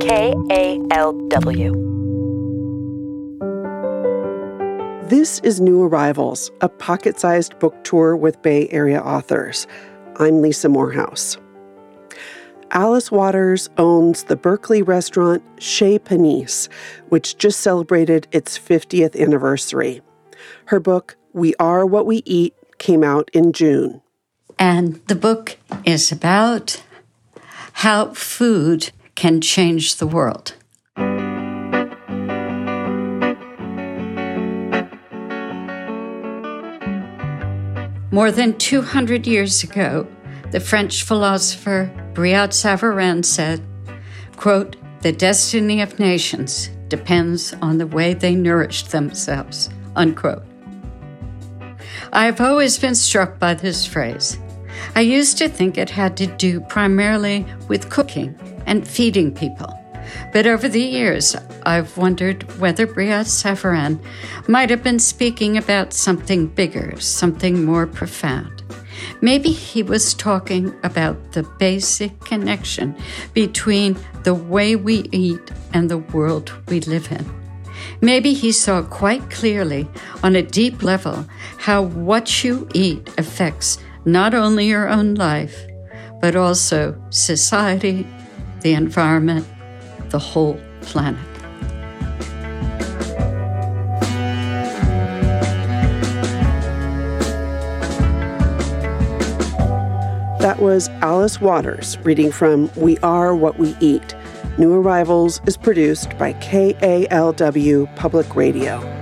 KALW. This is New Arrivals, a pocket sized book tour with Bay Area authors. I'm Lisa Morehouse. Alice Waters owns the Berkeley restaurant Chez Panisse, which just celebrated its 50th anniversary. Her book, We Are What We Eat, came out in June. And the book is about how food can change the world. More than 200 years ago, the French philosopher Brillat Savarin said, quote, the destiny of nations depends on the way they nourish themselves, unquote. I've always been struck by this phrase. I used to think it had to do primarily with cooking and feeding people. But over the years, I've wondered whether Brillat Savarin might have been speaking about something bigger, something more profound. Maybe he was talking about the basic connection between the way we eat and the world we live in. Maybe he saw quite clearly, on a deep level, how what you eat affects not only your own life, but also society, the environment, the whole planet. That was Alice Waters reading from We Are What We Eat. New Arrivals is produced by KALW Public Radio.